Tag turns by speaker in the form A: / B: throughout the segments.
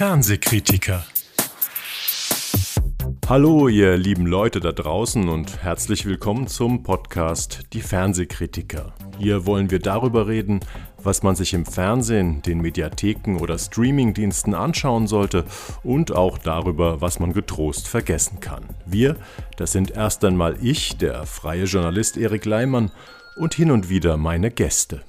A: Fernsehkritiker.
B: Hallo, ihr lieben Leute da draußen und herzlich willkommen zum Podcast Die Fernsehkritiker. Hier wollen wir darüber reden, was man sich im Fernsehen, den Mediatheken oder Streamingdiensten anschauen sollte und auch darüber, was man getrost vergessen kann. Wir, das sind erst einmal ich, der freie Journalist Erik Leimann und hin und wieder meine Gäste.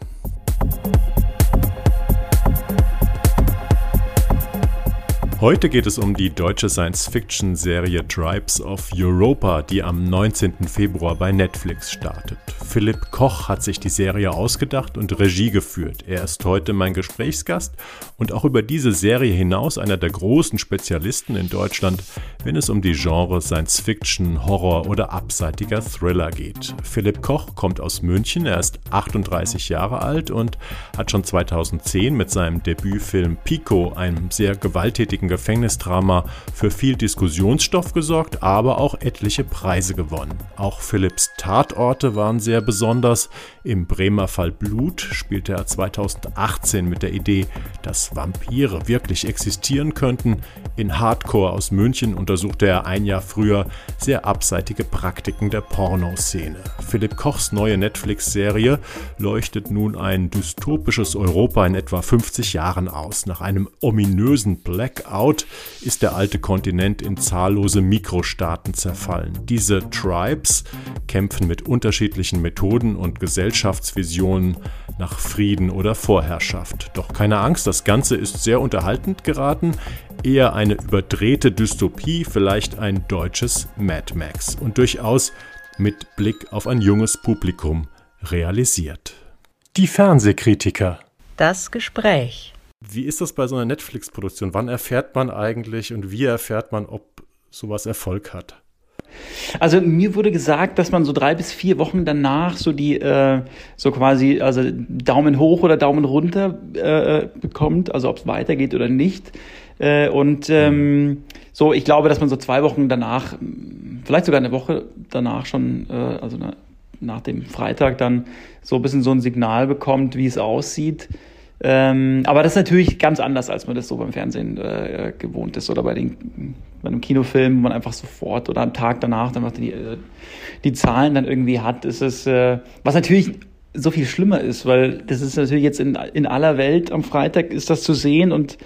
B: Heute geht es um die deutsche Science-Fiction-Serie Tribes of Europa, die am 19. Februar bei Netflix startet. Philipp Koch hat sich die Serie ausgedacht und Regie geführt. Er ist heute mein Gesprächsgast und auch über diese Serie hinaus einer der großen Spezialisten in Deutschland, wenn es um die Genres Science-Fiction, Horror oder abseitiger Thriller geht. Philipp Koch kommt aus München, er ist 38 Jahre alt und hat schon 2010 mit seinem Debütfilm Pico, einem sehr gewalttätigen Gefängnisdrama für viel Diskussionsstoff gesorgt, aber auch etliche Preise gewonnen. Auch Philipps Tatorte waren sehr besonders. Im Bremer Fall Blut spielte er 2018 mit der Idee, dass Vampire wirklich existieren könnten. In Hardcore aus München untersuchte er ein Jahr früher sehr abseitige Praktiken der Pornoszene. Philipp Kochs neue Netflix-Serie leuchtet nun ein dystopisches Europa in etwa 50 Jahren aus. Nach einem ominösen Blackout Out ist der alte Kontinent in zahllose Mikrostaaten zerfallen. Diese Tribes kämpfen mit unterschiedlichen Methoden und Gesellschaftsvisionen nach Frieden oder Vorherrschaft. Doch keine Angst, das Ganze ist sehr unterhaltend geraten, eher eine überdrehte Dystopie, vielleicht ein deutsches Mad Max und durchaus mit Blick auf ein junges Publikum realisiert.
A: Die Fernsehkritiker.
C: Das Gespräch.
B: Wie ist das bei so einer Netflix-Produktion? Wann erfährt man eigentlich und wie erfährt man, ob sowas Erfolg hat?
D: Also mir wurde gesagt, dass man so drei bis vier Wochen danach so die äh, so quasi also Daumen hoch oder Daumen runter äh, bekommt, also ob es weitergeht oder nicht. Äh, und ähm, so, ich glaube, dass man so zwei Wochen danach, vielleicht sogar eine Woche danach schon, äh, also nach dem Freitag dann so ein bisschen so ein Signal bekommt, wie es aussieht. Ähm, aber das ist natürlich ganz anders, als man das so beim Fernsehen äh, gewohnt ist oder bei, den, bei einem Kinofilm, wo man einfach sofort oder am Tag danach dann die, äh, die Zahlen dann irgendwie hat. Ist es, äh, was natürlich so viel schlimmer ist, weil das ist natürlich jetzt in, in aller Welt am Freitag ist das zu sehen und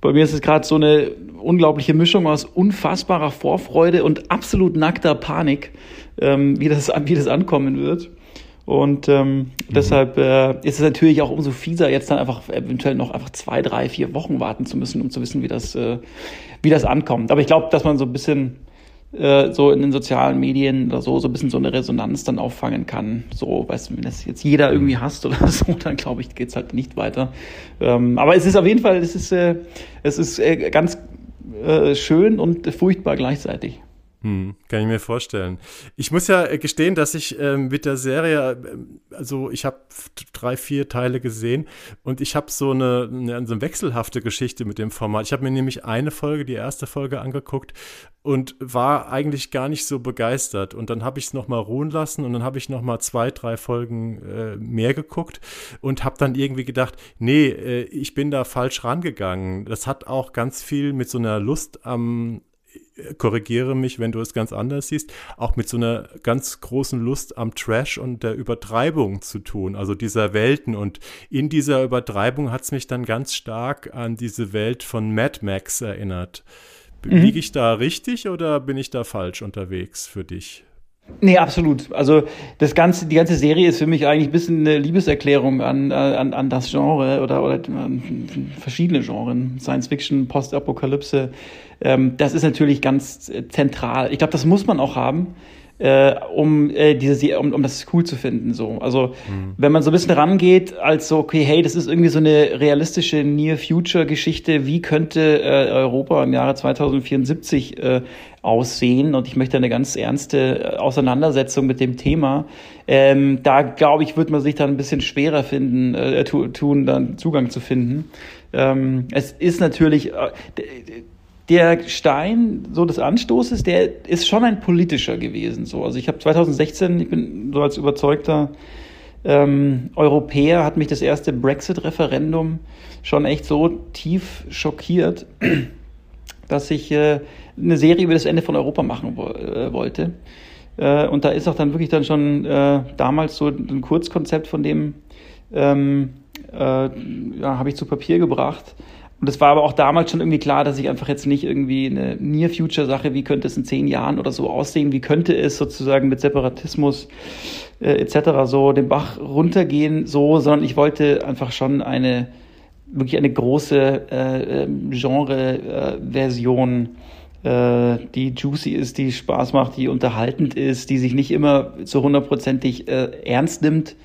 D: bei mir ist es gerade so eine unglaubliche Mischung aus unfassbarer Vorfreude und absolut nackter Panik, ähm, wie, das, wie das ankommen wird. Und ähm, mhm. deshalb äh, ist es natürlich auch umso fieser, jetzt dann einfach eventuell noch einfach zwei, drei, vier Wochen warten zu müssen, um zu wissen, wie das, äh, wie das ankommt. Aber ich glaube, dass man so ein bisschen äh, so in den sozialen Medien oder so, so ein bisschen so eine Resonanz dann auffangen kann. So, weißt du, wenn das jetzt jeder irgendwie hasst oder so, dann glaube ich, geht's halt nicht weiter. Ähm, aber es ist auf jeden Fall, es ist, äh, es ist äh, ganz äh, schön und furchtbar gleichzeitig.
B: Hm, kann ich mir vorstellen. Ich muss ja äh, gestehen, dass ich ähm, mit der Serie, äh, also ich habe drei, vier Teile gesehen und ich habe so eine, eine, so eine wechselhafte Geschichte mit dem Format. Ich habe mir nämlich eine Folge, die erste Folge angeguckt und war eigentlich gar nicht so begeistert. Und dann habe ich es nochmal ruhen lassen und dann habe ich nochmal zwei, drei Folgen äh, mehr geguckt und habe dann irgendwie gedacht, nee, äh, ich bin da falsch rangegangen. Das hat auch ganz viel mit so einer Lust am korrigiere mich, wenn du es ganz anders siehst, auch mit so einer ganz großen Lust am Trash und der Übertreibung zu tun, also dieser Welten. Und in dieser Übertreibung hat es mich dann ganz stark an diese Welt von Mad Max erinnert. Mhm. Liege ich da richtig oder bin ich da falsch unterwegs für dich?
D: Nee, absolut. Also das ganze, die ganze Serie ist für mich eigentlich ein bisschen eine Liebeserklärung an, an, an das Genre oder, oder an verschiedene Genres. Science Fiction, Postapokalypse. Ähm, das ist natürlich ganz zentral. Ich glaube, das muss man auch haben äh, um äh, diese um, um das cool zu finden so. Also mhm. wenn man so ein bisschen rangeht als so okay hey das ist irgendwie so eine realistische Near Future Geschichte wie könnte äh, Europa im Jahre 2074 äh, aussehen? Und ich möchte eine ganz ernste äh, Auseinandersetzung mit dem Thema. Ähm, da glaube ich wird man sich dann ein bisschen schwerer finden äh, tun dann Zugang zu finden. Ähm, es ist natürlich äh, der Stein so des Anstoßes, der ist schon ein politischer gewesen. So. Also ich habe 2016, ich bin so als überzeugter ähm, Europäer hat mich das erste Brexit-Referendum schon echt so tief schockiert, dass ich äh, eine Serie über das Ende von Europa machen wo äh, wollte. Äh, und da ist auch dann wirklich dann schon äh, damals so ein Kurzkonzept von dem ähm, äh, ja, habe ich zu Papier gebracht. Und es war aber auch damals schon irgendwie klar, dass ich einfach jetzt nicht irgendwie eine Near-Future-Sache, wie könnte es in zehn Jahren oder so aussehen, wie könnte es sozusagen mit Separatismus äh, etc. so den Bach runtergehen, so, sondern ich wollte einfach schon eine wirklich eine große äh, ähm, Genre-Version, äh, die juicy ist, die Spaß macht, die unterhaltend ist, die sich nicht immer so hundertprozentig äh, ernst nimmt,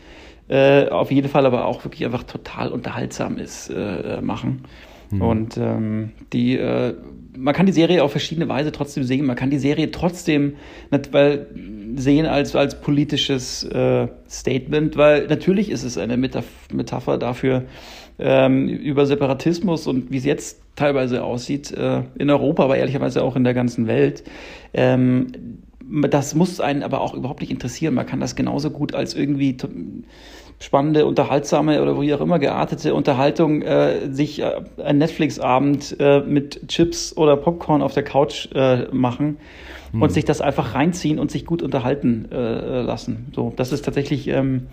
D: äh, auf jeden Fall aber auch wirklich einfach total unterhaltsam ist, äh, machen. Mhm. Und ähm, die, äh, man kann die Serie auf verschiedene Weise trotzdem sehen. Man kann die Serie trotzdem nicht, weil, sehen als, als politisches äh, Statement, weil natürlich ist es eine Metaph Metapher dafür ähm, über Separatismus und wie es jetzt teilweise aussieht äh, in Europa, aber ehrlicherweise auch in der ganzen Welt. Ähm, das muss einen aber auch überhaupt nicht interessieren. Man kann das genauso gut als irgendwie spannende, unterhaltsame oder wie auch immer geartete Unterhaltung äh, sich äh, ein Netflix-Abend äh, mit Chips oder Popcorn auf der Couch äh, machen hm. und sich das einfach reinziehen und sich gut unterhalten äh, lassen. So, das ist tatsächlich ähm,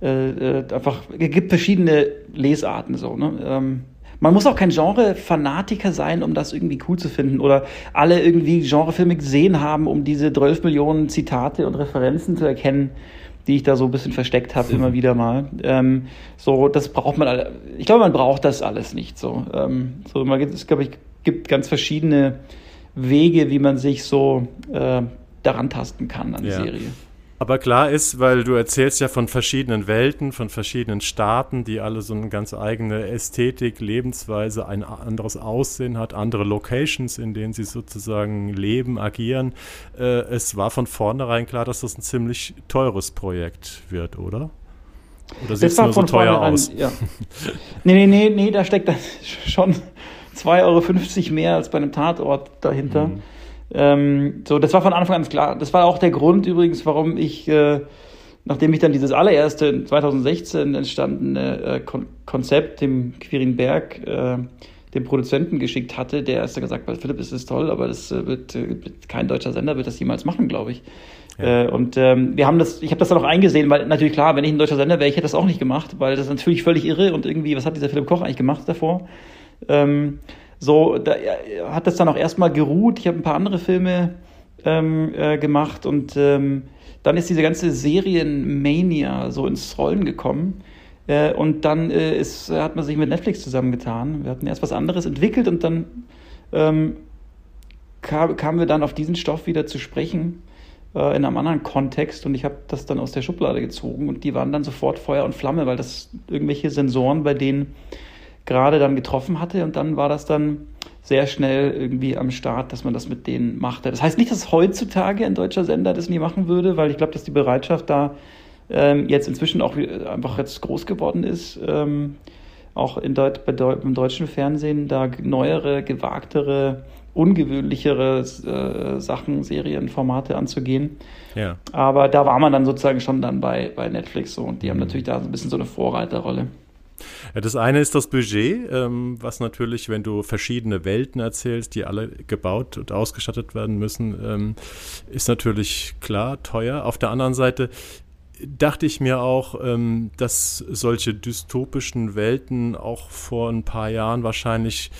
D: äh, äh einfach, es gibt verschiedene Lesarten so. Ne? Ähm, man muss auch kein Genre-Fanatiker sein, um das irgendwie cool zu finden oder alle irgendwie Genrefilme gesehen haben, um diese 12 Millionen Zitate und Referenzen zu erkennen die ich da so ein bisschen versteckt habe, immer wieder mal. Ähm, so, das braucht man, alle. ich glaube, man braucht das alles nicht. So, ähm, so man, es glaube ich gibt ganz verschiedene Wege, wie man sich so äh, daran tasten kann an die ja. Serie.
B: Aber klar ist, weil du erzählst ja von verschiedenen Welten, von verschiedenen Staaten, die alle so eine ganz eigene Ästhetik, Lebensweise, ein anderes Aussehen hat, andere Locations, in denen sie sozusagen leben, agieren. Äh, es war von vornherein klar, dass das ein ziemlich teures Projekt wird, oder?
D: Oder sieht es nur so teuer aus? Ja. nee, nee, nee, nee, da steckt dann schon 2,50 Euro mehr als bei einem Tatort dahinter. Mhm. Ähm, so, das war von Anfang an klar. Das war auch der Grund übrigens, warum ich, äh, nachdem ich dann dieses allererste 2016 entstandene äh, Kon Konzept dem Quirin Berg, äh, dem Produzenten geschickt hatte, der erst gesagt hat, Philipp, es ist toll, aber das äh, wird, äh, kein deutscher Sender wird das jemals machen, glaube ich. Ja. Äh, und ähm, wir haben das, ich habe das dann auch eingesehen, weil natürlich klar, wenn ich ein deutscher Sender wäre, ich hätte das auch nicht gemacht, weil das ist natürlich völlig irre und irgendwie, was hat dieser Philipp Koch eigentlich gemacht davor? Ähm, so, da hat das dann auch erstmal geruht. Ich habe ein paar andere Filme ähm, äh, gemacht und ähm, dann ist diese ganze Serienmania so ins Rollen gekommen. Äh, und dann äh, ist, hat man sich mit Netflix zusammengetan. Wir hatten erst was anderes entwickelt und dann ähm, kam, kamen wir dann auf diesen Stoff wieder zu sprechen äh, in einem anderen Kontext und ich habe das dann aus der Schublade gezogen und die waren dann sofort Feuer und Flamme, weil das irgendwelche Sensoren bei denen gerade dann getroffen hatte und dann war das dann sehr schnell irgendwie am Start, dass man das mit denen machte. Das heißt nicht, dass heutzutage ein deutscher Sender das nie machen würde, weil ich glaube, dass die Bereitschaft da ähm, jetzt inzwischen auch einfach jetzt groß geworden ist, ähm, auch in Deut bei Deu im deutschen Fernsehen da neuere, gewagtere, ungewöhnlichere äh, Sachen, Serien, Formate anzugehen. Ja. Aber da war man dann sozusagen schon dann bei, bei Netflix so und die mhm. haben natürlich da so ein bisschen so eine Vorreiterrolle.
B: Das eine ist das Budget, ähm, was natürlich, wenn du verschiedene Welten erzählst, die alle gebaut und ausgestattet werden müssen, ähm, ist natürlich klar teuer. Auf der anderen Seite dachte ich mir auch, ähm, dass solche dystopischen Welten auch vor ein paar Jahren wahrscheinlich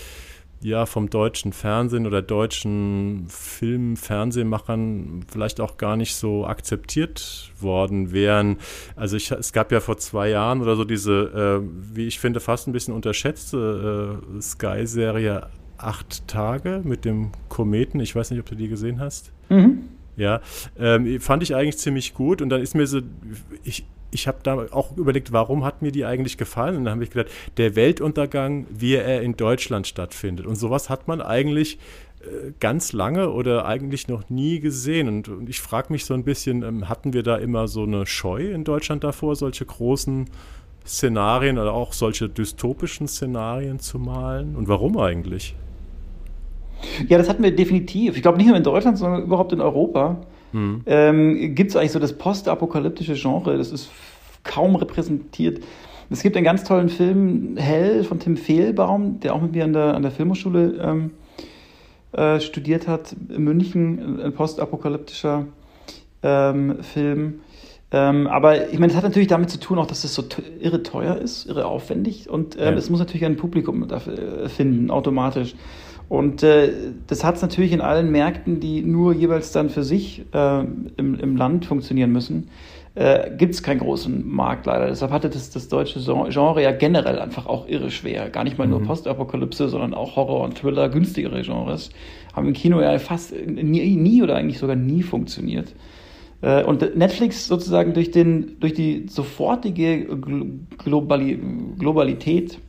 B: ja vom deutschen Fernsehen oder deutschen Film, Fernsehmachern vielleicht auch gar nicht so akzeptiert worden wären. Also ich, es gab ja vor zwei Jahren oder so diese, äh, wie ich finde, fast ein bisschen unterschätzte äh, Sky-Serie Acht Tage mit dem Kometen. Ich weiß nicht, ob du die gesehen hast. Mhm. Ja, ähm, fand ich eigentlich ziemlich gut und dann ist mir so, ich, ich habe da auch überlegt, warum hat mir die eigentlich gefallen? Und dann habe ich gedacht, der Weltuntergang, wie er in Deutschland stattfindet. Und sowas hat man eigentlich äh, ganz lange oder eigentlich noch nie gesehen. Und, und ich frage mich so ein bisschen, ähm, hatten wir da immer so eine Scheu in Deutschland davor, solche großen Szenarien oder auch solche dystopischen Szenarien zu malen? Und warum eigentlich?
D: Ja, das hatten wir definitiv. Ich glaube nicht nur in Deutschland, sondern überhaupt in Europa. Hm. Ähm, Gibt es eigentlich so das postapokalyptische Genre? Das ist kaum repräsentiert. Es gibt einen ganz tollen Film, Hell, von Tim Fehlbaum, der auch mit mir an der, an der Filmhochschule ähm, äh, studiert hat, in München, ein postapokalyptischer ähm, Film. Ähm, aber ich meine, es hat natürlich damit zu tun, auch, dass es so irre teuer ist, irre aufwendig und ähm, ja. es muss natürlich ein Publikum dafür äh, finden, automatisch. Und äh, das hat es natürlich in allen Märkten, die nur jeweils dann für sich äh, im, im Land funktionieren müssen, äh, gibt es keinen großen Markt leider. Deshalb hatte das, das deutsche Genre ja generell einfach auch irre schwer. Gar nicht mal nur mhm. Postapokalypse, sondern auch Horror und Thriller, günstigere Genres, haben im Kino ja fast nie, nie oder eigentlich sogar nie funktioniert. Äh, und Netflix sozusagen durch, den, durch die sofortige Globali Globalität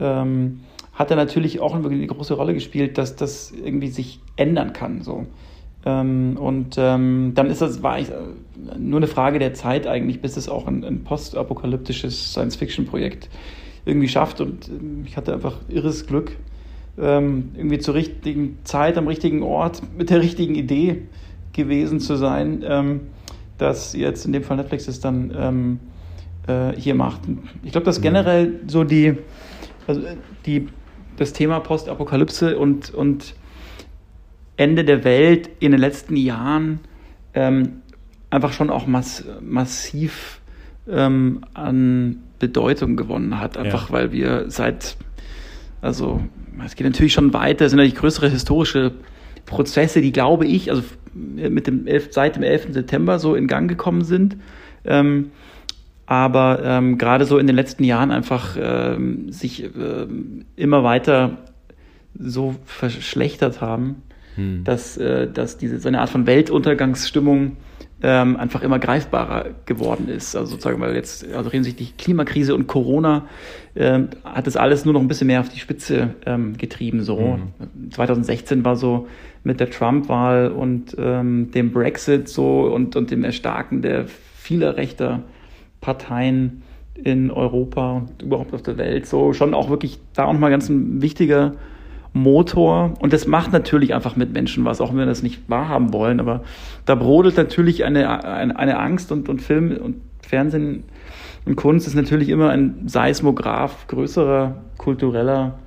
D: ähm, hat er natürlich auch eine große Rolle gespielt, dass das irgendwie sich ändern kann. So. Ähm, und ähm, dann ist das war ich, äh, nur eine Frage der Zeit eigentlich, bis es auch ein, ein postapokalyptisches Science-Fiction-Projekt irgendwie schafft. Und ähm, ich hatte einfach irres Glück, ähm, irgendwie zur richtigen Zeit am richtigen Ort mit der richtigen Idee gewesen zu sein, ähm, dass jetzt in dem Fall Netflix es dann ähm, äh, hier macht. Ich glaube, dass mhm. generell so die, also die, das Thema Postapokalypse und, und Ende der Welt in den letzten Jahren ähm, einfach schon auch mass massiv ähm, an Bedeutung gewonnen hat. Einfach ja. weil wir seit, also es geht natürlich schon weiter, es sind natürlich größere historische Prozesse, die glaube ich, also mit dem 11, seit dem 11. September so in Gang gekommen sind. Ähm, aber ähm, gerade so in den letzten Jahren einfach ähm, sich ähm, immer weiter so verschlechtert haben, hm. dass, äh, dass diese so eine Art von Weltuntergangsstimmung ähm, einfach immer greifbarer geworden ist. Also sozusagen, weil jetzt, also hinsichtlich Klimakrise und Corona ähm, hat das alles nur noch ein bisschen mehr auf die Spitze ähm, getrieben. So mhm. 2016 war so mit der Trump-Wahl und ähm, dem Brexit so und, und dem Erstarken der vieler rechter Parteien in Europa und überhaupt auf der Welt so schon auch wirklich da auch mal ganz ein wichtiger Motor. Und das macht natürlich einfach mit Menschen was, auch wenn wir das nicht wahrhaben wollen. Aber da brodelt natürlich eine, eine, eine Angst und, und Film und Fernsehen und Kunst ist natürlich immer ein Seismograph größerer kultureller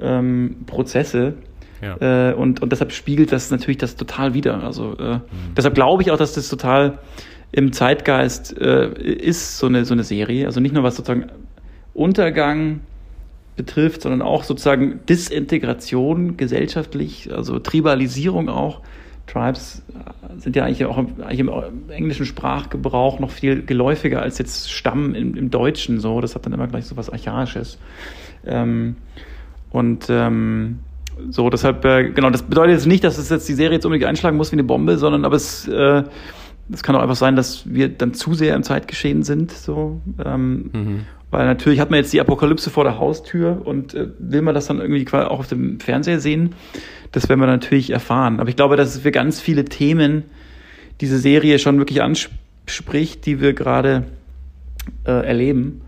D: ähm, Prozesse. Ja. Äh, und, und deshalb spiegelt das natürlich das total wieder. Also äh, mhm. deshalb glaube ich auch, dass das total im Zeitgeist äh, ist, so eine, so eine Serie. Also nicht nur was sozusagen Untergang betrifft, sondern auch sozusagen Disintegration gesellschaftlich, also Tribalisierung auch. Tribes sind ja eigentlich auch im, eigentlich im englischen Sprachgebrauch noch viel geläufiger als jetzt Stamm im, im Deutschen. So, das hat dann immer gleich so was Archaisches. Ähm, und ähm, so, deshalb, äh, genau, das bedeutet jetzt nicht, dass es jetzt die Serie jetzt unbedingt einschlagen muss wie eine Bombe, sondern aber es, äh, es kann auch einfach sein, dass wir dann zu sehr im Zeitgeschehen sind. So, ähm, mhm. Weil natürlich hat man jetzt die Apokalypse vor der Haustür und äh, will man das dann irgendwie auch auf dem Fernseher sehen? Das werden wir natürlich erfahren. Aber ich glaube, dass es für ganz viele Themen diese Serie schon wirklich anspricht, die wir gerade äh, erleben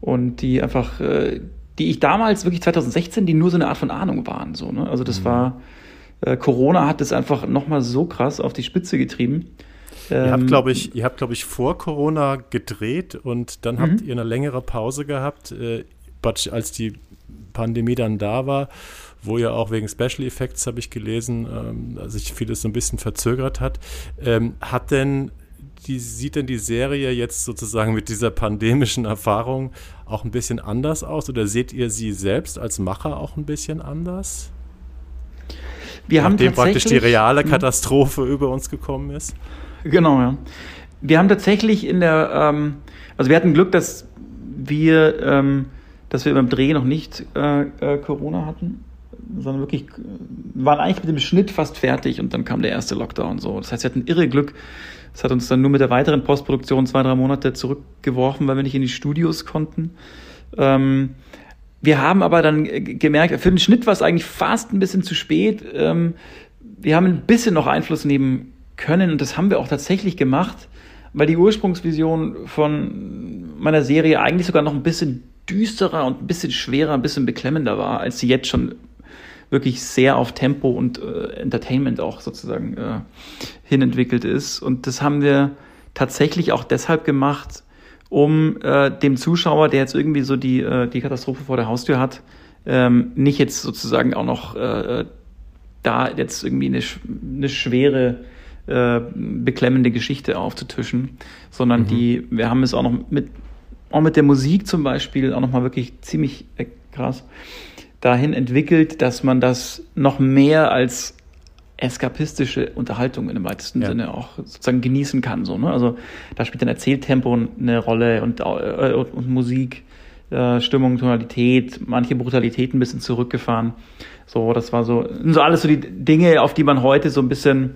D: und die einfach, äh, die ich damals wirklich 2016, die nur so eine Art von Ahnung waren. So, ne? Also das mhm. war, äh, Corona hat das einfach nochmal so krass auf die Spitze getrieben
B: ihr habt, ähm, glaube ich, ihr habt, glaube ich, vor Corona gedreht und dann habt mhm. ihr eine längere Pause gehabt, äh, als die Pandemie dann da war, wo ja auch wegen Special Effects, habe ich gelesen, ähm, sich vieles so ein bisschen verzögert hat. Ähm, hat denn die, sieht denn die Serie jetzt sozusagen mit dieser pandemischen Erfahrung auch ein bisschen anders aus oder seht ihr sie selbst als Macher auch ein bisschen anders?
D: Wir Nachdem
B: haben praktisch die reale hm? Katastrophe über uns gekommen ist?
D: Genau, ja. Wir haben tatsächlich in der, ähm, also wir hatten Glück, dass wir, ähm, dass wir beim Dreh noch nicht äh, äh, Corona hatten, sondern wirklich waren eigentlich mit dem Schnitt fast fertig und dann kam der erste Lockdown so. Das heißt, wir hatten irre Glück. Das hat uns dann nur mit der weiteren Postproduktion zwei, drei Monate zurückgeworfen, weil wir nicht in die Studios konnten. Ähm, wir haben aber dann gemerkt, für den Schnitt war es eigentlich fast ein bisschen zu spät. Ähm, wir haben ein bisschen noch Einfluss nehmen können. Und das haben wir auch tatsächlich gemacht, weil die Ursprungsvision von meiner Serie eigentlich sogar noch ein bisschen düsterer und ein bisschen schwerer, ein bisschen beklemmender war, als sie jetzt schon wirklich sehr auf Tempo und äh, Entertainment auch sozusagen äh, hinentwickelt ist. Und das haben wir tatsächlich auch deshalb gemacht, um äh, dem Zuschauer, der jetzt irgendwie so die, äh, die Katastrophe vor der Haustür hat, ähm, nicht jetzt sozusagen auch noch äh, da jetzt irgendwie eine, eine schwere, äh, beklemmende Geschichte aufzutischen, sondern mhm. die, wir haben es auch noch mit, auch mit der Musik zum Beispiel auch nochmal wirklich ziemlich äh, krass dahin entwickelt, dass man das noch mehr als eskapistische Unterhaltung in dem weitesten ja. Sinne auch sozusagen genießen kann. So, ne? Also da spielt dann Erzähltempo eine Rolle und, äh, und, Musik, äh, Stimmung, Tonalität, manche Brutalität ein bisschen zurückgefahren. So, das war so, so alles so die Dinge, auf die man heute so ein bisschen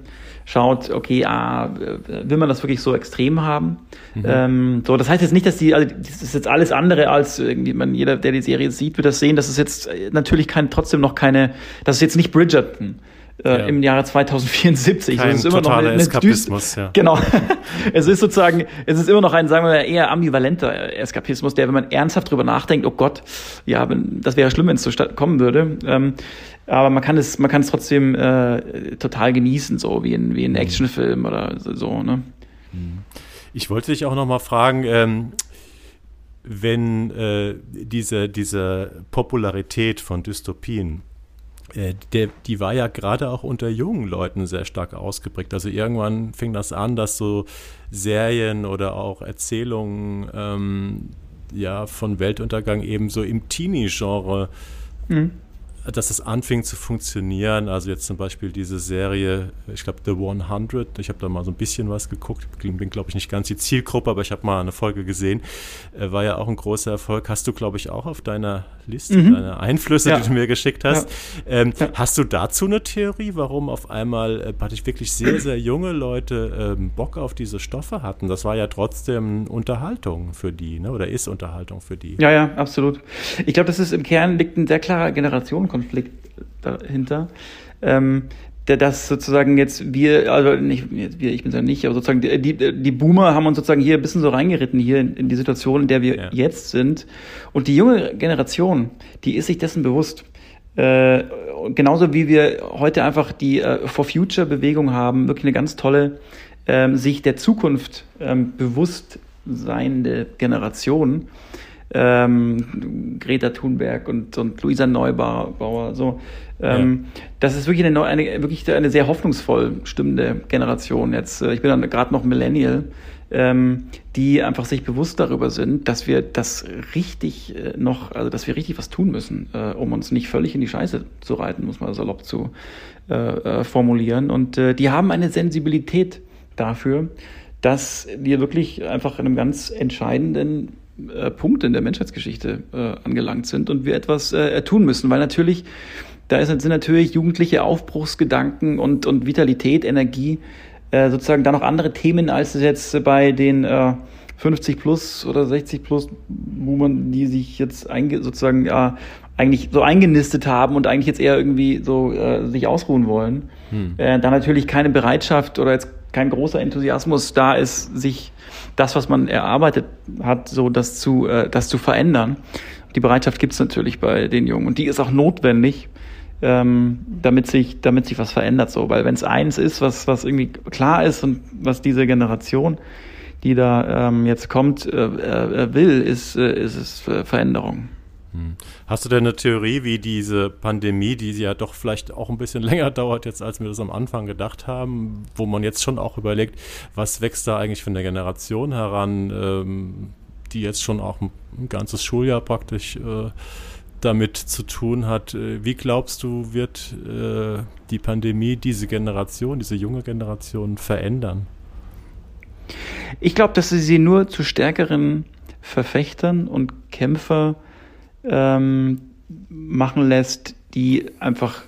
D: schaut, okay, ah, will man das wirklich so extrem haben? Mhm. Ähm, so, das heißt jetzt nicht, dass die, also das ist jetzt alles andere als irgendwie, man, jeder, der die Serie sieht, wird das sehen, das ist jetzt natürlich kein, trotzdem noch keine, das ist jetzt nicht Bridgerton äh, ja. im Jahre 2074.
B: Kein
D: es ist
B: immer noch eine, eine Eskapismus,
D: ja. Genau. es ist sozusagen, es ist immer noch ein, sagen wir mal, eher ambivalenter Eskapismus, der, wenn man ernsthaft drüber nachdenkt, oh Gott, ja, das wäre schlimm, wenn es so kommen würde. Ähm, aber man kann es, man kann es trotzdem äh, total genießen, so wie in, wie in mhm. Actionfilm oder so, ne?
B: Mhm. Ich wollte dich auch noch mal fragen, ähm, wenn äh, diese, diese Popularität von Dystopien der, die war ja gerade auch unter jungen Leuten sehr stark ausgeprägt. Also irgendwann fing das an, dass so Serien oder auch Erzählungen ähm, ja, von Weltuntergang eben so im Teenie-Genre mhm dass es anfing zu funktionieren. Also jetzt zum Beispiel diese Serie, ich glaube The 100, ich habe da mal so ein bisschen was geguckt, bin glaube ich nicht ganz die Zielgruppe, aber ich habe mal eine Folge gesehen, äh, war ja auch ein großer Erfolg. Hast du glaube ich auch auf deiner Liste, mhm. deine Einflüsse, ja. die du mir geschickt hast. Ja. Ähm, ja. Hast du dazu eine Theorie, warum auf einmal äh, wirklich sehr, sehr junge Leute ähm, Bock auf diese Stoffe hatten? Das war ja trotzdem Unterhaltung für die, ne? oder ist Unterhaltung für die.
D: Ja, ja, absolut. Ich glaube, das ist im Kern liegt ein sehr klarer Generationenkonflikt Konflikt dahinter. Ähm, der das sozusagen jetzt wir, also nicht wir, ich bin ja nicht, aber sozusagen die, die Boomer haben uns sozusagen hier ein bisschen so reingeritten hier in, in die Situation, in der wir ja. jetzt sind. Und die junge Generation, die ist sich dessen bewusst. Äh, genauso wie wir heute einfach die äh, For Future Bewegung haben, wirklich eine ganz tolle, ähm, sich der Zukunft ähm, bewusst seiende Generation ähm, Greta Thunberg und, und Luisa Neubauer. So. Ähm, ja. Das ist wirklich eine, eine, wirklich eine sehr hoffnungsvoll stimmende Generation. Jetzt, äh, ich bin dann gerade noch Millennial, ähm, die einfach sich bewusst darüber sind, dass wir das richtig äh, noch, also dass wir richtig was tun müssen, äh, um uns nicht völlig in die Scheiße zu reiten, muss man salopp zu äh, äh, formulieren. Und äh, die haben eine Sensibilität dafür, dass wir wirklich einfach in einem ganz entscheidenden äh, Punkt in der Menschheitsgeschichte äh, angelangt sind und wir etwas äh, tun müssen, weil natürlich da sind natürlich jugendliche Aufbruchsgedanken und, und Vitalität, Energie, äh, sozusagen da noch andere Themen, als es jetzt bei den äh, 50 plus oder 60 plus Boomern, die sich jetzt einge sozusagen ja eigentlich so eingenistet haben und eigentlich jetzt eher irgendwie so äh, sich ausruhen wollen. Hm. Äh, da natürlich keine Bereitschaft oder jetzt kein großer Enthusiasmus da ist, sich das, was man erarbeitet hat, so das zu, äh, das zu verändern. Die Bereitschaft gibt es natürlich bei den Jungen und die ist auch notwendig, ähm, damit sich, damit sich was verändert. So, weil wenn es eins ist, was, was irgendwie klar ist und was diese Generation, die da ähm, jetzt kommt, äh, äh, will, ist, äh, ist es Veränderung.
B: Hm. Hast du denn eine Theorie, wie diese Pandemie, die ja doch vielleicht auch ein bisschen länger dauert jetzt, als wir das am Anfang gedacht haben, wo man jetzt schon auch überlegt, was wächst da eigentlich von der Generation heran, ähm, die jetzt schon auch ein, ganzes Schuljahr praktisch äh, damit zu tun hat. Äh, wie glaubst du, wird äh, die Pandemie diese Generation, diese junge Generation verändern?
D: Ich glaube, dass sie sie nur zu stärkeren Verfechtern und Kämpfer ähm, machen lässt, die einfach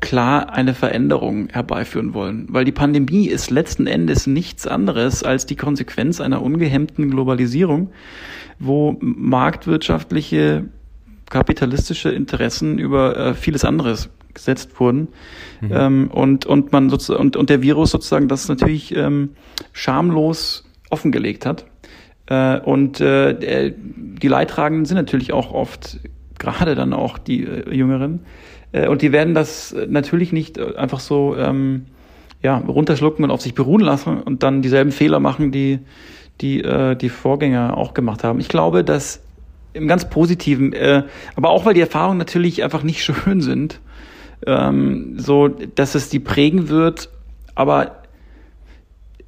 D: klar eine Veränderung herbeiführen wollen. Weil die Pandemie ist letzten Endes nichts anderes als die Konsequenz einer ungehemmten Globalisierung, wo marktwirtschaftliche, kapitalistische Interessen über äh, vieles anderes gesetzt wurden. Mhm. Ähm, und, und man sozusagen, und, und der Virus sozusagen das natürlich ähm, schamlos offengelegt hat. Äh, und äh, die Leidtragenden sind natürlich auch oft, gerade dann auch die äh, Jüngeren. Äh, und die werden das natürlich nicht äh, einfach so ähm, ja, runterschlucken und auf sich beruhen lassen und dann dieselben Fehler machen, die die äh, die Vorgänger auch gemacht haben. Ich glaube, dass im ganz Positiven, äh, aber auch weil die Erfahrungen natürlich einfach nicht schön sind, ähm, so dass es die prägen wird, aber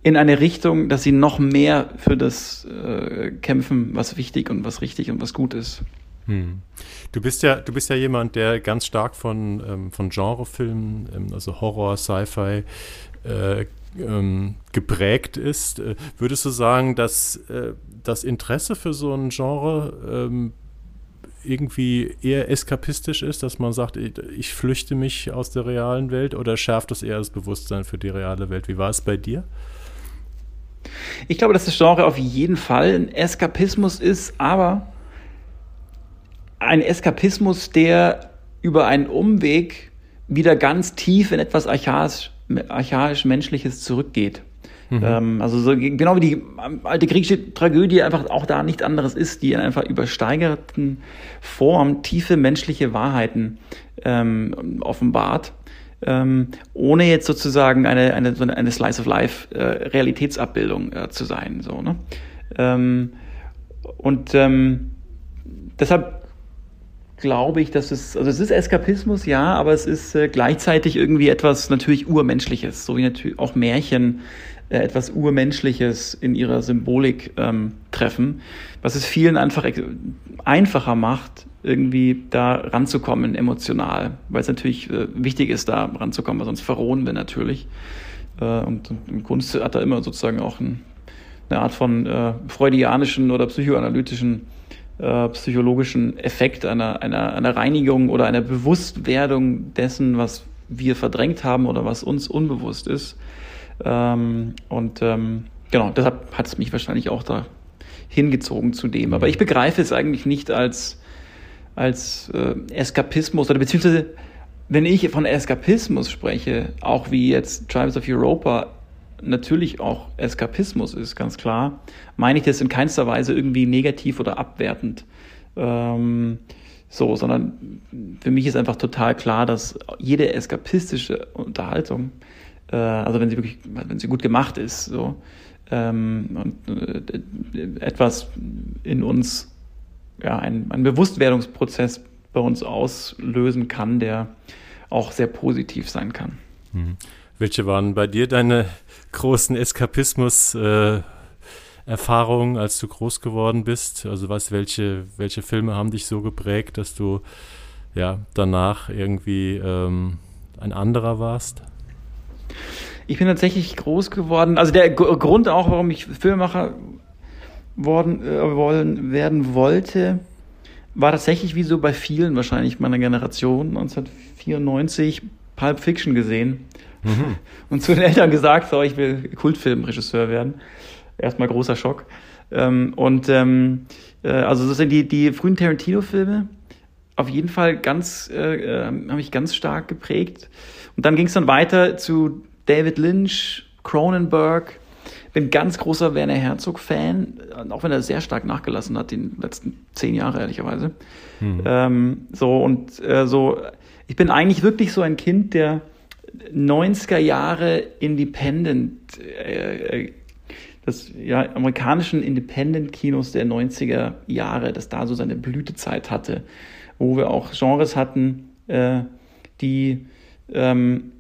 D: in eine Richtung, dass sie noch mehr für das äh, kämpfen, was wichtig und was richtig und was gut ist.
B: Hm. Du bist ja, du bist ja jemand, der ganz stark von, ähm, von Genrefilmen, ähm, also Horror, Sci-Fi, äh, ähm, geprägt ist. Äh, würdest du sagen, dass äh, das Interesse für so ein Genre ähm, irgendwie eher eskapistisch ist, dass man sagt, ich, ich flüchte mich aus der realen Welt oder schärft es eher das Bewusstsein für die reale Welt? Wie war es bei dir?
D: Ich glaube, dass das Genre auf jeden Fall ein Eskapismus ist, aber ein Eskapismus, der über einen Umweg wieder ganz tief in etwas archaisch, archaisch menschliches zurückgeht. Mhm. Ähm, also so, genau wie die alte griechische Tragödie einfach auch da nichts anderes ist, die in einfach übersteigerten Form tiefe menschliche Wahrheiten ähm, offenbart ähm, ohne jetzt sozusagen eine, eine, so eine Slice of Life äh, Realitätsabbildung äh, zu sein. So, ne? Ähm, und ähm, deshalb glaube ich, dass es, also es ist Eskapismus, ja, aber es ist äh, gleichzeitig irgendwie etwas natürlich Urmenschliches, so wie natürlich auch Märchen äh, etwas Urmenschliches in ihrer Symbolik ähm, treffen, was es vielen einfach einfacher macht, irgendwie da ranzukommen emotional, weil es natürlich äh, wichtig ist, da ranzukommen, weil sonst verrohen wir natürlich. Äh, und, und Kunst hat da immer sozusagen auch ein, eine Art von äh, freudianischen oder psychoanalytischen, äh, psychologischen Effekt einer, einer, einer Reinigung oder einer Bewusstwerdung dessen, was wir verdrängt haben oder was uns unbewusst ist. Ähm, und ähm, genau, deshalb hat es mich wahrscheinlich auch da hingezogen zu dem. Aber ich begreife es eigentlich nicht als als äh, Eskapismus oder beziehungsweise wenn ich von Eskapismus spreche, auch wie jetzt Tribes of Europa natürlich auch Eskapismus ist, ganz klar, meine ich das in keinster Weise irgendwie negativ oder abwertend. Ähm, so, sondern für mich ist einfach total klar, dass jede eskapistische Unterhaltung, äh, also wenn sie wirklich, wenn sie gut gemacht ist, so, ähm, und äh, etwas in uns ja, ein, ein Bewusstwerdungsprozess bei uns auslösen kann, der auch sehr positiv sein kann.
B: Mhm. Welche waren bei dir deine großen Eskapismus-Erfahrungen, äh, als du groß geworden bist? Also was, welche, welche Filme haben dich so geprägt, dass du ja danach irgendwie ähm, ein anderer warst?
D: Ich bin tatsächlich groß geworden. Also der Grund auch, warum ich Filmemacher worden, äh, wollen, werden wollte, war tatsächlich wie so bei vielen wahrscheinlich meiner Generation 1994 Pulp Fiction gesehen mhm. und zu den Eltern gesagt, so, ich will Kultfilmregisseur werden. Erstmal großer Schock. Ähm, und ähm, äh, also das sind die, die frühen Tarantino-Filme auf jeden Fall ganz, äh, äh, haben mich ganz stark geprägt. Und dann ging es dann weiter zu David Lynch, Cronenberg, bin ganz großer Werner Herzog-Fan, auch wenn er sehr stark nachgelassen hat, die letzten zehn Jahre, ehrlicherweise. Mhm. Ähm, so, und äh, so, ich bin eigentlich wirklich so ein Kind der 90er Jahre Independent, äh, äh, das ja, amerikanischen Independent-Kinos der 90er Jahre, das da so seine Blütezeit hatte, wo wir auch Genres hatten, äh, die ähm,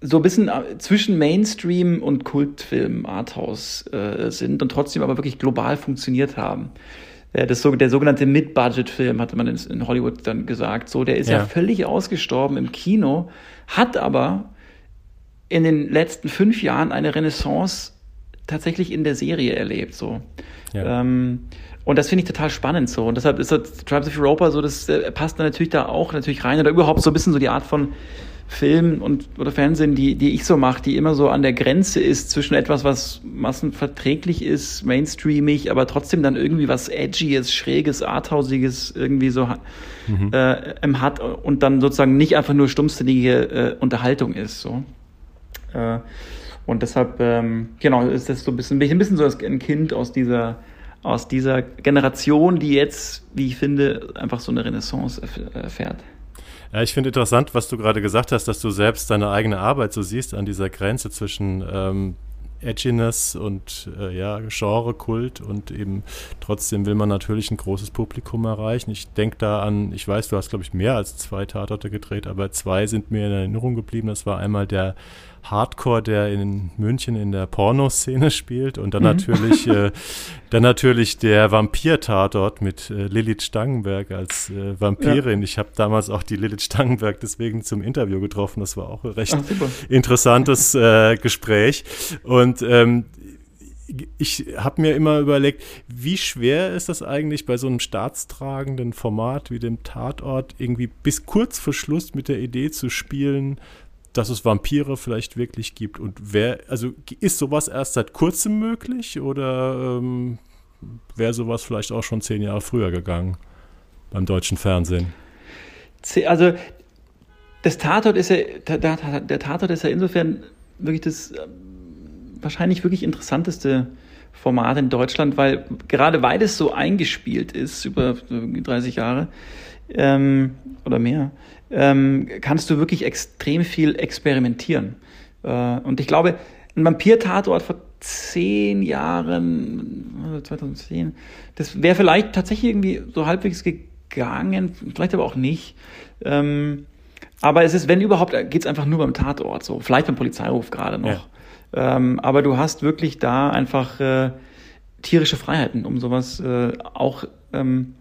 D: so ein bisschen äh, zwischen Mainstream und Kultfilm, Arthouse äh, sind und trotzdem aber wirklich global funktioniert haben. Äh, das, der sogenannte Mid-Budget-Film, hatte man in, Hollywood dann gesagt, so, der ist ja. ja völlig ausgestorben im Kino, hat aber in den letzten fünf Jahren eine Renaissance tatsächlich in der Serie erlebt, so. Ja. Ähm, und das finde ich total spannend so. Und deshalb ist das Tribes of Europa so, das äh, passt dann natürlich da auch natürlich rein. Oder überhaupt so ein bisschen so die Art von Film und oder Fernsehen, die, die ich so mache, die immer so an der Grenze ist zwischen etwas, was massenverträglich ist, mainstreamig, aber trotzdem dann irgendwie was Edgyes, Schräges, Arthausiges irgendwie so mhm. äh, hat und dann sozusagen nicht einfach nur stumpfsinnige äh, Unterhaltung ist. So. Äh, und deshalb, ähm, genau, ist das so ein bisschen, bin ich ein bisschen so ein Kind aus dieser aus dieser Generation, die jetzt, wie ich finde, einfach so eine Renaissance erfährt.
B: Ja, ich finde interessant, was du gerade gesagt hast, dass du selbst deine eigene Arbeit so siehst an dieser Grenze zwischen ähm, Edginess und äh, ja, Genre-Kult und eben trotzdem will man natürlich ein großes Publikum erreichen. Ich denke da an, ich weiß, du hast, glaube ich, mehr als zwei Tatorte gedreht, aber zwei sind mir in Erinnerung geblieben. Das war einmal der Hardcore, der in München in der Pornoszene spielt und dann mhm. natürlich äh, dann natürlich der Vampir-Tatort mit äh, Lilith Stangenberg als äh, Vampirin. Ja. Ich habe damals auch die Lilith Stangenberg deswegen zum Interview getroffen. Das war auch ein recht Ach, interessantes äh, Gespräch und ähm, ich habe mir immer überlegt, wie schwer ist das eigentlich bei so einem staatstragenden Format wie dem Tatort irgendwie bis kurz vor Schluss mit der Idee zu spielen, dass es Vampire vielleicht wirklich gibt. Und wer, also ist sowas erst seit kurzem möglich oder ähm, wäre sowas vielleicht auch schon zehn Jahre früher gegangen beim deutschen Fernsehen?
D: Also das Tatort ist ja, der Tatort ist ja insofern wirklich das ähm, wahrscheinlich wirklich interessanteste Format in Deutschland, weil gerade weil es so eingespielt ist über 30 Jahre ähm, oder mehr, ähm, kannst du wirklich extrem viel experimentieren. Äh, und ich glaube, ein Vampir-Tatort vor zehn Jahren, 2010, das wäre vielleicht tatsächlich irgendwie so halbwegs gegangen, vielleicht aber auch nicht. Ähm, aber es ist, wenn überhaupt, geht es einfach nur beim Tatort, so vielleicht beim Polizeiruf gerade noch. Ja. Ähm, aber du hast wirklich da einfach äh, tierische Freiheiten, um sowas äh, auch ähm,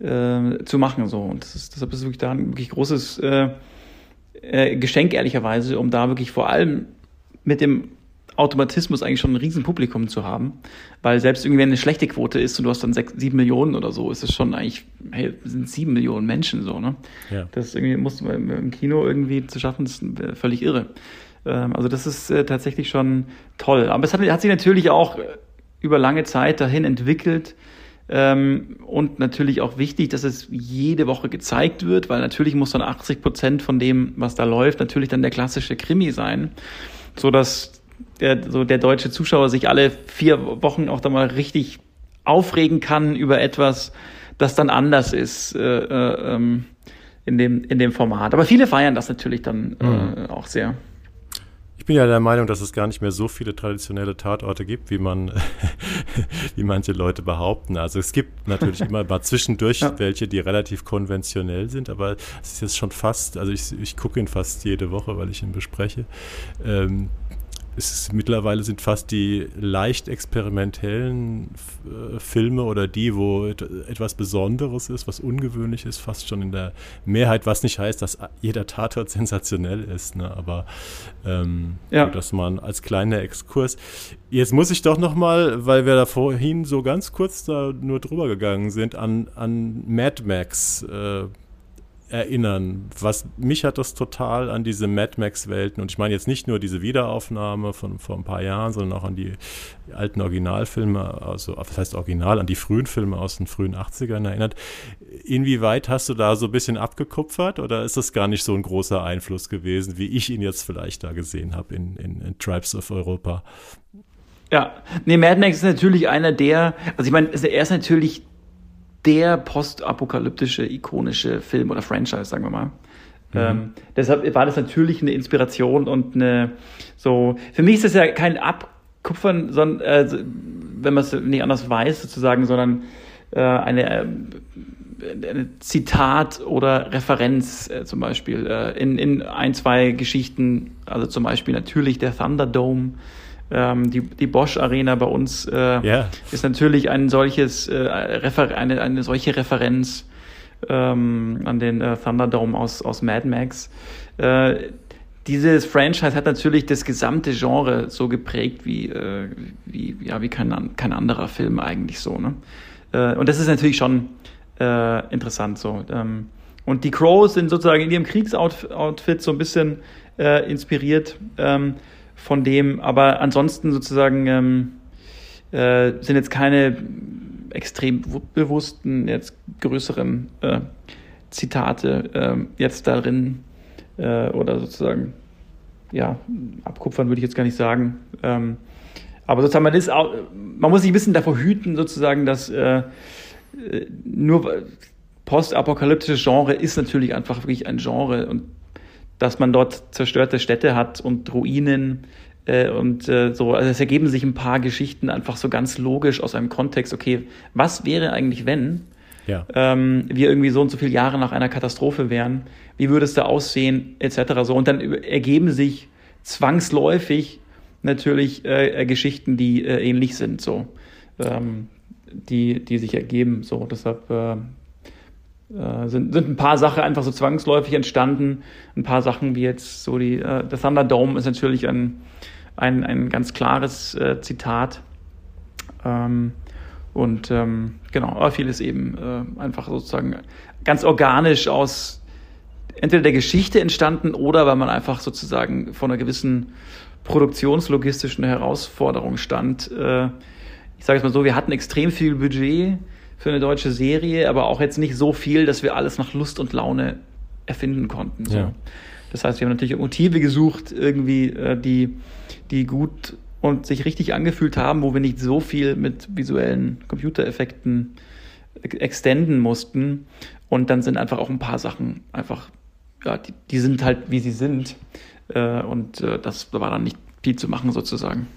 D: äh, zu machen. So. Und ist, deshalb ist es wirklich da ein wirklich großes äh, äh, Geschenk, ehrlicherweise, um da wirklich vor allem mit dem Automatismus eigentlich schon ein Riesenpublikum zu haben. Weil selbst irgendwie, wenn eine schlechte Quote ist und du hast dann sechs, sieben Millionen oder so, ist es schon eigentlich, hey, sind sieben Millionen Menschen so, ne? Ja. Das irgendwie musst du im Kino irgendwie zu schaffen, ist völlig irre. Ähm, also das ist äh, tatsächlich schon toll. Aber es hat, hat sich natürlich auch über lange Zeit dahin entwickelt, ähm, und natürlich auch wichtig, dass es jede Woche gezeigt wird, weil natürlich muss dann 80 Prozent von dem, was da läuft, natürlich dann der klassische Krimi sein, so dass der, so der deutsche Zuschauer sich alle vier Wochen auch da mal richtig aufregen kann über etwas, das dann anders ist äh, äh, ähm, in, dem, in dem Format. Aber viele feiern das natürlich dann äh, mhm. auch sehr.
B: Ich bin ja der Meinung, dass es gar nicht mehr so viele traditionelle Tatorte gibt, wie man, wie manche Leute behaupten. Also es gibt natürlich immer mal zwischendurch ja. welche, die relativ konventionell sind, aber es ist jetzt schon fast, also ich, ich gucke ihn fast jede Woche, weil ich ihn bespreche. Ähm, ist, mittlerweile sind fast die leicht experimentellen äh, Filme oder die, wo etwas Besonderes ist, was ungewöhnlich ist, fast schon in der Mehrheit, was nicht heißt, dass jeder Tatort sensationell ist, ne? aber ähm, ja. dass man als kleiner Exkurs. Jetzt muss ich doch nochmal, weil wir da vorhin so ganz kurz da nur drüber gegangen sind, an, an Mad Max äh, erinnern. Was mich hat das total an diese Mad Max-Welten und ich meine jetzt nicht nur diese Wiederaufnahme von vor ein paar Jahren, sondern auch an die alten Originalfilme, also was heißt Original, an die frühen Filme aus den frühen 80ern erinnert. Inwieweit hast du da so ein bisschen abgekupfert oder ist das gar nicht so ein großer Einfluss gewesen, wie ich ihn jetzt vielleicht da gesehen habe in, in, in Tribes of Europa?
D: Ja, nee, Mad Max ist natürlich einer der, also ich meine, er ist natürlich der postapokalyptische, ikonische Film oder Franchise, sagen wir mal. Mhm. Ähm, deshalb war das natürlich eine Inspiration und eine so. Für mich ist das ja kein Abkupfern, sondern äh, wenn man es nicht anders weiß, sozusagen, sondern äh, eine, äh, eine Zitat oder Referenz äh, zum Beispiel äh, in, in ein, zwei Geschichten, also zum Beispiel natürlich der Thunderdome ähm, die, die Bosch Arena bei uns äh, yeah. ist natürlich ein solches, äh, eine, eine solche Referenz ähm, an den äh, Thunderdome aus, aus Mad Max. Äh, dieses Franchise hat natürlich das gesamte Genre so geprägt wie, äh, wie, ja, wie kein, kein anderer Film eigentlich so. Ne? Äh, und das ist natürlich schon äh, interessant so. Ähm, und die Crows sind sozusagen in ihrem Kriegsoutfit so ein bisschen inspiriert. Ähm, von dem, aber ansonsten sozusagen ähm, äh, sind jetzt keine extrem bewussten, jetzt größeren äh, Zitate äh, jetzt darin äh, oder sozusagen, ja, abkupfern würde ich jetzt gar nicht sagen. Ähm, aber sozusagen, man ist auch, man muss sich ein bisschen davor hüten, sozusagen, dass äh, nur postapokalyptisches Genre ist natürlich einfach wirklich ein Genre und dass man dort zerstörte Städte hat und Ruinen, Äh, und äh, so, also es ergeben sich ein paar Geschichten einfach so ganz logisch aus einem Kontext. Okay, was wäre eigentlich, wenn ja. ähm, wir irgendwie so und so viele Jahre nach einer Katastrophe wären? Wie würde es da aussehen, etc. So und dann ergeben sich zwangsläufig natürlich äh, Geschichten, die äh, ähnlich sind, so ähm, die die sich ergeben. So deshalb äh, sind, sind ein paar Sachen einfach so zwangsläufig entstanden. Ein paar Sachen wie jetzt so die, äh, der Thunderdome ist natürlich ein, ein, ein ganz klares äh, Zitat. Ähm, und ähm, genau, aber vieles eben äh, einfach sozusagen ganz organisch aus entweder der Geschichte entstanden oder weil man einfach sozusagen vor einer gewissen produktionslogistischen Herausforderung stand. Äh, ich sage es mal so, wir hatten extrem viel Budget für eine deutsche Serie, aber auch jetzt nicht so viel, dass wir alles nach Lust und Laune erfinden konnten. So. Ja. Das heißt, wir haben natürlich Motive gesucht, irgendwie, äh, die, die gut und sich richtig angefühlt haben, wo wir nicht so viel mit visuellen Computereffekten extenden mussten. Und dann sind einfach auch ein paar Sachen einfach, ja, die, die sind halt, wie sie sind. Äh, und äh, das war dann nicht viel zu machen sozusagen.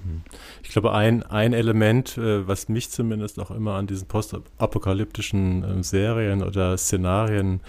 B: Ich glaube, ein, ein Element, äh, was mich zumindest auch immer an diesen postapokalyptischen äh, Serien oder Szenarien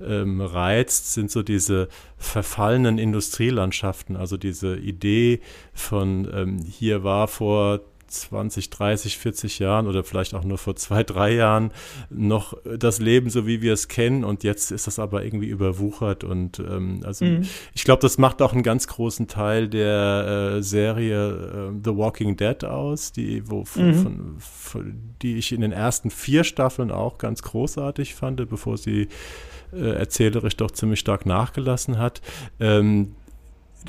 B: ähm, reizt, sind so diese verfallenen Industrielandschaften. Also diese Idee von ähm, hier war vor 20, 30, 40 Jahren oder vielleicht auch nur vor zwei, drei Jahren noch das Leben so, wie wir es kennen. Und jetzt ist das aber irgendwie überwuchert. Und ähm, also mhm. ich glaube, das macht auch einen ganz großen Teil der äh, Serie äh, The Walking Dead aus, die, wo, von, mhm. von, von, die ich in den ersten vier Staffeln auch ganz großartig fand, bevor sie äh, erzählerisch doch ziemlich stark nachgelassen hat. Ähm,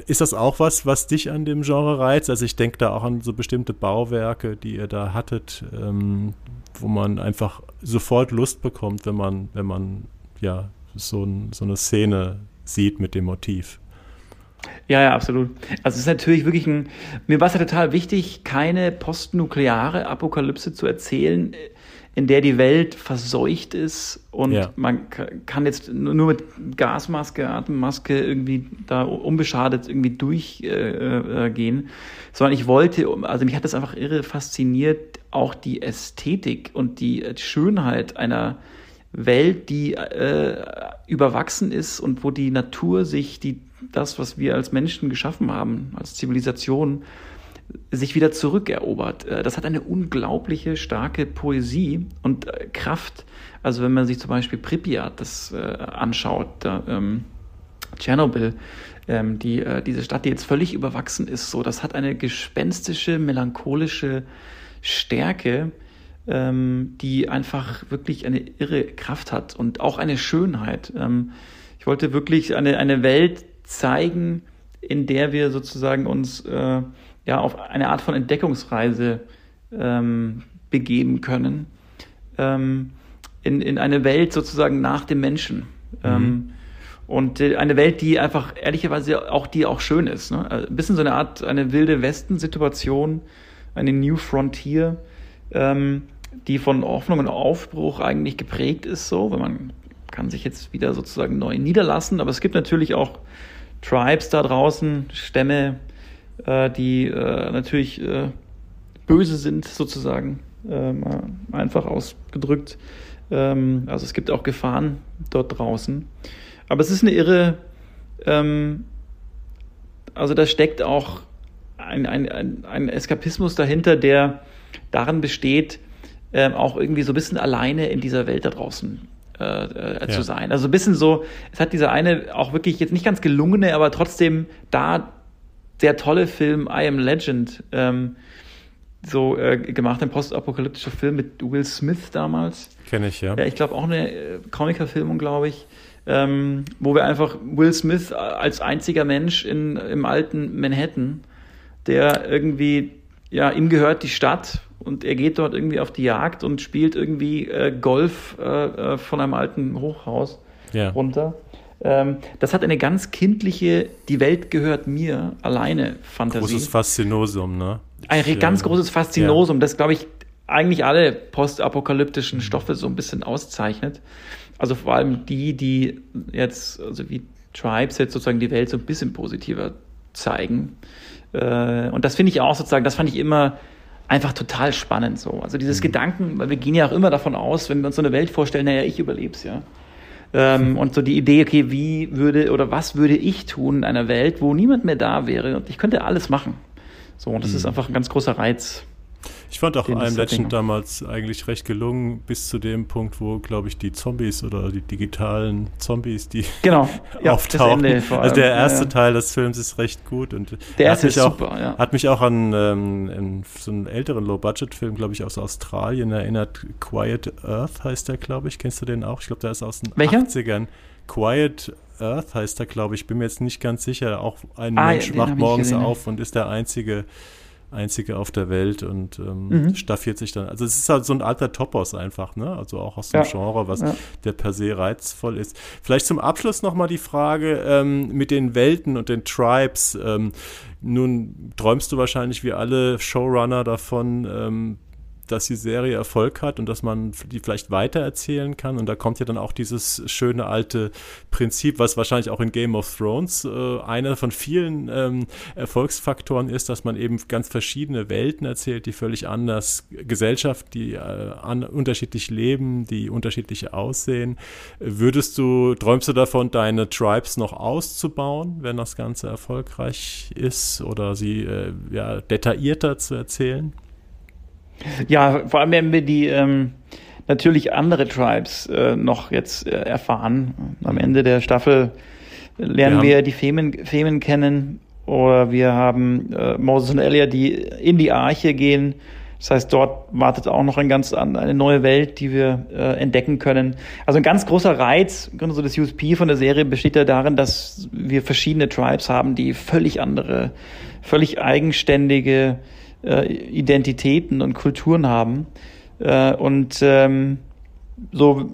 B: ist das auch was, was dich an dem Genre reizt? Also ich denke da auch an so bestimmte Bauwerke, die ihr da hattet, ähm, wo man einfach sofort Lust bekommt, wenn man, wenn man ja so, ein, so eine Szene sieht mit dem Motiv.
D: Ja, ja, absolut. Also es ist natürlich wirklich ein, mir war es ja total wichtig, keine postnukleare Apokalypse zu erzählen, in der die Welt verseucht ist und ja. man kann jetzt nur mit Gasmaske, Atemmaske irgendwie da unbeschadet irgendwie durchgehen, äh, äh, sondern ich wollte, also mich hat das einfach irre fasziniert, auch die Ästhetik und die Schönheit einer Welt, die äh, überwachsen ist und wo die Natur sich die das, was wir als Menschen geschaffen haben, als Zivilisation, sich wieder zurückerobert. Äh, das hat eine unglaubliche starke Poesie und äh, Kraft. Also wenn man sich zum Beispiel Pripyat das äh, anschaut, da, ähm, Tschernobyl, ähm, die, äh, diese Stadt, die jetzt völlig überwachsen ist, so, das hat eine gespenstische, melancholische Stärke, ähm, die einfach wirklich eine irre Kraft hat und auch eine Schönheit. Ähm, ich wollte wirklich eine, eine Welt zeigen, in der wir sozusagen uns äh, ja, auf eine Art von Entdeckungsreise ähm, begeben können. Ähm, in, in eine Welt sozusagen nach dem Menschen. Mhm. Ähm, und äh, eine Welt, die einfach ehrlicherweise auch die auch schön ist. Ne? Also ein bisschen so eine Art, eine wilde Westen-Situation, eine New Frontier, ähm, die von Hoffnung und Aufbruch eigentlich geprägt ist, so, wenn man kann sich jetzt wieder sozusagen neu niederlassen, aber es gibt natürlich auch Tribes da draußen, Stämme, äh, die äh, natürlich äh, böse sind, sozusagen, ähm, einfach ausgedrückt. Ähm, also es gibt auch Gefahren dort draußen. Aber es ist eine irre, ähm, also da steckt auch ein, ein, ein, ein Eskapismus dahinter, der darin besteht, ähm, auch irgendwie so ein bisschen alleine in dieser Welt da draußen äh, äh, ja. zu sein. Also ein bisschen so, es hat dieser eine auch wirklich jetzt nicht ganz gelungene, aber trotzdem da sehr tolle Film I Am Legend ähm, so äh, gemacht, ein postapokalyptischer Film mit Will Smith damals.
B: Kenne ich, ja.
D: Ja, ich glaube auch eine äh, Comic-Verfilmung, glaube ich. Ähm, wo wir einfach Will Smith als einziger Mensch in, im alten Manhattan, der irgendwie, ja, ihm gehört die Stadt und er geht dort irgendwie auf die Jagd und spielt irgendwie äh, Golf äh, äh von einem alten Hochhaus ja. runter. Ähm, das hat eine ganz kindliche, die Welt gehört mir alleine Fantasie.
B: Großes Faszinosum, ne?
D: Ein ich, ganz großes Faszinosum, ja. das, glaube ich, eigentlich alle postapokalyptischen Stoffe so ein bisschen auszeichnet. Also vor allem die, die jetzt, also wie Tribes jetzt sozusagen die Welt so ein bisschen positiver zeigen. Äh, und das finde ich auch sozusagen, das fand ich immer einfach total spannend so. Also dieses mhm. Gedanken, weil wir gehen ja auch immer davon aus, wenn wir uns so eine Welt vorstellen, naja, ich überlebe es ja. Ähm, und so die Idee, okay, wie würde oder was würde ich tun in einer Welt, wo niemand mehr da wäre und ich könnte alles machen. So, und das mhm. ist einfach ein ganz großer Reiz.
B: Ich fand auch I'm Legend damals eigentlich recht gelungen, bis zu dem Punkt, wo, glaube ich, die Zombies oder die digitalen Zombies, die
D: genau,
B: ja, auftauchen. Also der erste ja. Teil des Films ist recht gut und
D: der erste ist
B: auch,
D: super, ja.
B: hat mich auch an ähm, so einen älteren Low-Budget-Film, glaube ich, aus Australien erinnert. Quiet Earth heißt der, glaube ich. Kennst du den auch? Ich glaube, der ist aus den
D: Welcher?
B: 80ern. Quiet Earth heißt er, glaube ich. Bin mir jetzt nicht ganz sicher. Auch ein ah, Mensch wacht morgens auf und ist der einzige einzige auf der Welt und ähm, mhm. staffiert sich dann. Also es ist halt so ein alter Topos einfach, ne? Also auch aus dem ja. Genre, was ja. der per se reizvoll ist. Vielleicht zum Abschluss nochmal die Frage ähm, mit den Welten und den Tribes. Ähm, nun träumst du wahrscheinlich wie alle Showrunner davon, ähm, dass die Serie Erfolg hat und dass man die vielleicht weitererzählen kann. Und da kommt ja dann auch dieses schöne alte Prinzip, was wahrscheinlich auch in Game of Thrones äh, einer von vielen ähm, Erfolgsfaktoren ist, dass man eben ganz verschiedene Welten erzählt, die völlig anders, Gesellschaft, die äh, an, unterschiedlich leben, die unterschiedlich aussehen. Würdest du, träumst du davon, deine Tribes noch auszubauen, wenn das Ganze erfolgreich ist oder sie äh, ja, detaillierter zu erzählen?
D: Ja, vor allem werden wir die ähm, natürlich andere Tribes äh, noch jetzt äh, erfahren. Am Ende der Staffel lernen wir, wir die Femen, Femen kennen oder wir haben äh, Moses und Elia, die in die Arche gehen. Das heißt, dort wartet auch noch ein ganz eine neue Welt, die wir äh, entdecken können. Also ein ganz großer Reiz, so das USP von der Serie besteht ja darin, dass wir verschiedene Tribes haben, die völlig andere, völlig eigenständige äh, Identitäten und Kulturen haben. Äh, und ähm, so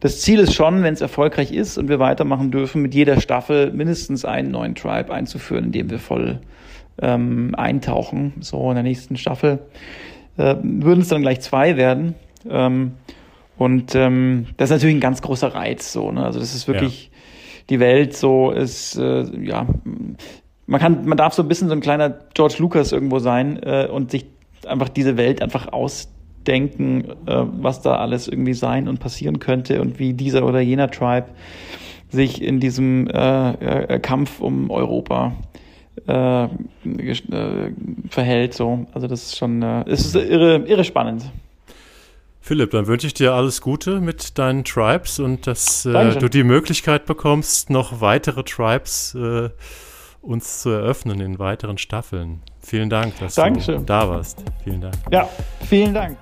D: das Ziel ist schon, wenn es erfolgreich ist und wir weitermachen dürfen, mit jeder Staffel mindestens einen neuen Tribe einzuführen, in dem wir voll ähm, eintauchen. So in der nächsten Staffel äh, würden es dann gleich zwei werden. Ähm, und ähm, das ist natürlich ein ganz großer Reiz. So, ne? Also das ist wirklich ja. die Welt so ist äh, ja man kann, man darf so ein bisschen so ein kleiner George Lucas irgendwo sein äh, und sich einfach diese Welt einfach ausdenken, äh, was da alles irgendwie sein und passieren könnte und wie dieser oder jener Tribe sich in diesem äh, äh Kampf um Europa äh, äh, verhält. So, also das ist schon, es ist irre, irre spannend.
B: Philipp, dann wünsche ich dir alles Gute mit deinen Tribes und dass äh, du die Möglichkeit bekommst, noch weitere Tribes äh, uns zu eröffnen in weiteren Staffeln. Vielen Dank, dass
D: Dankeschön.
B: du da warst. Vielen Dank.
D: Ja, vielen Dank.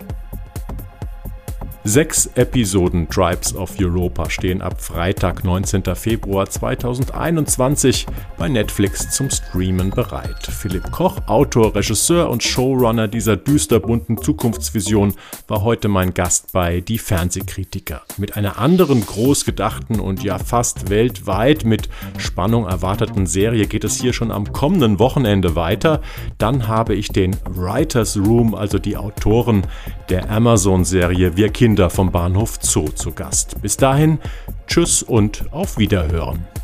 B: Sechs Episoden Tribes of Europa stehen ab Freitag, 19. Februar 2021 bei Netflix zum Streamen bereit. Philipp Koch, Autor, Regisseur und Showrunner dieser düsterbunten Zukunftsvision, war heute mein Gast bei Die Fernsehkritiker. Mit einer anderen großgedachten und ja fast weltweit mit Spannung erwarteten Serie geht es hier schon am kommenden Wochenende weiter. Dann habe ich den Writers Room, also die Autoren der Amazon-Serie Wir Kinder vom Bahnhof Zoo zu Gast. Bis dahin, tschüss und auf Wiederhören.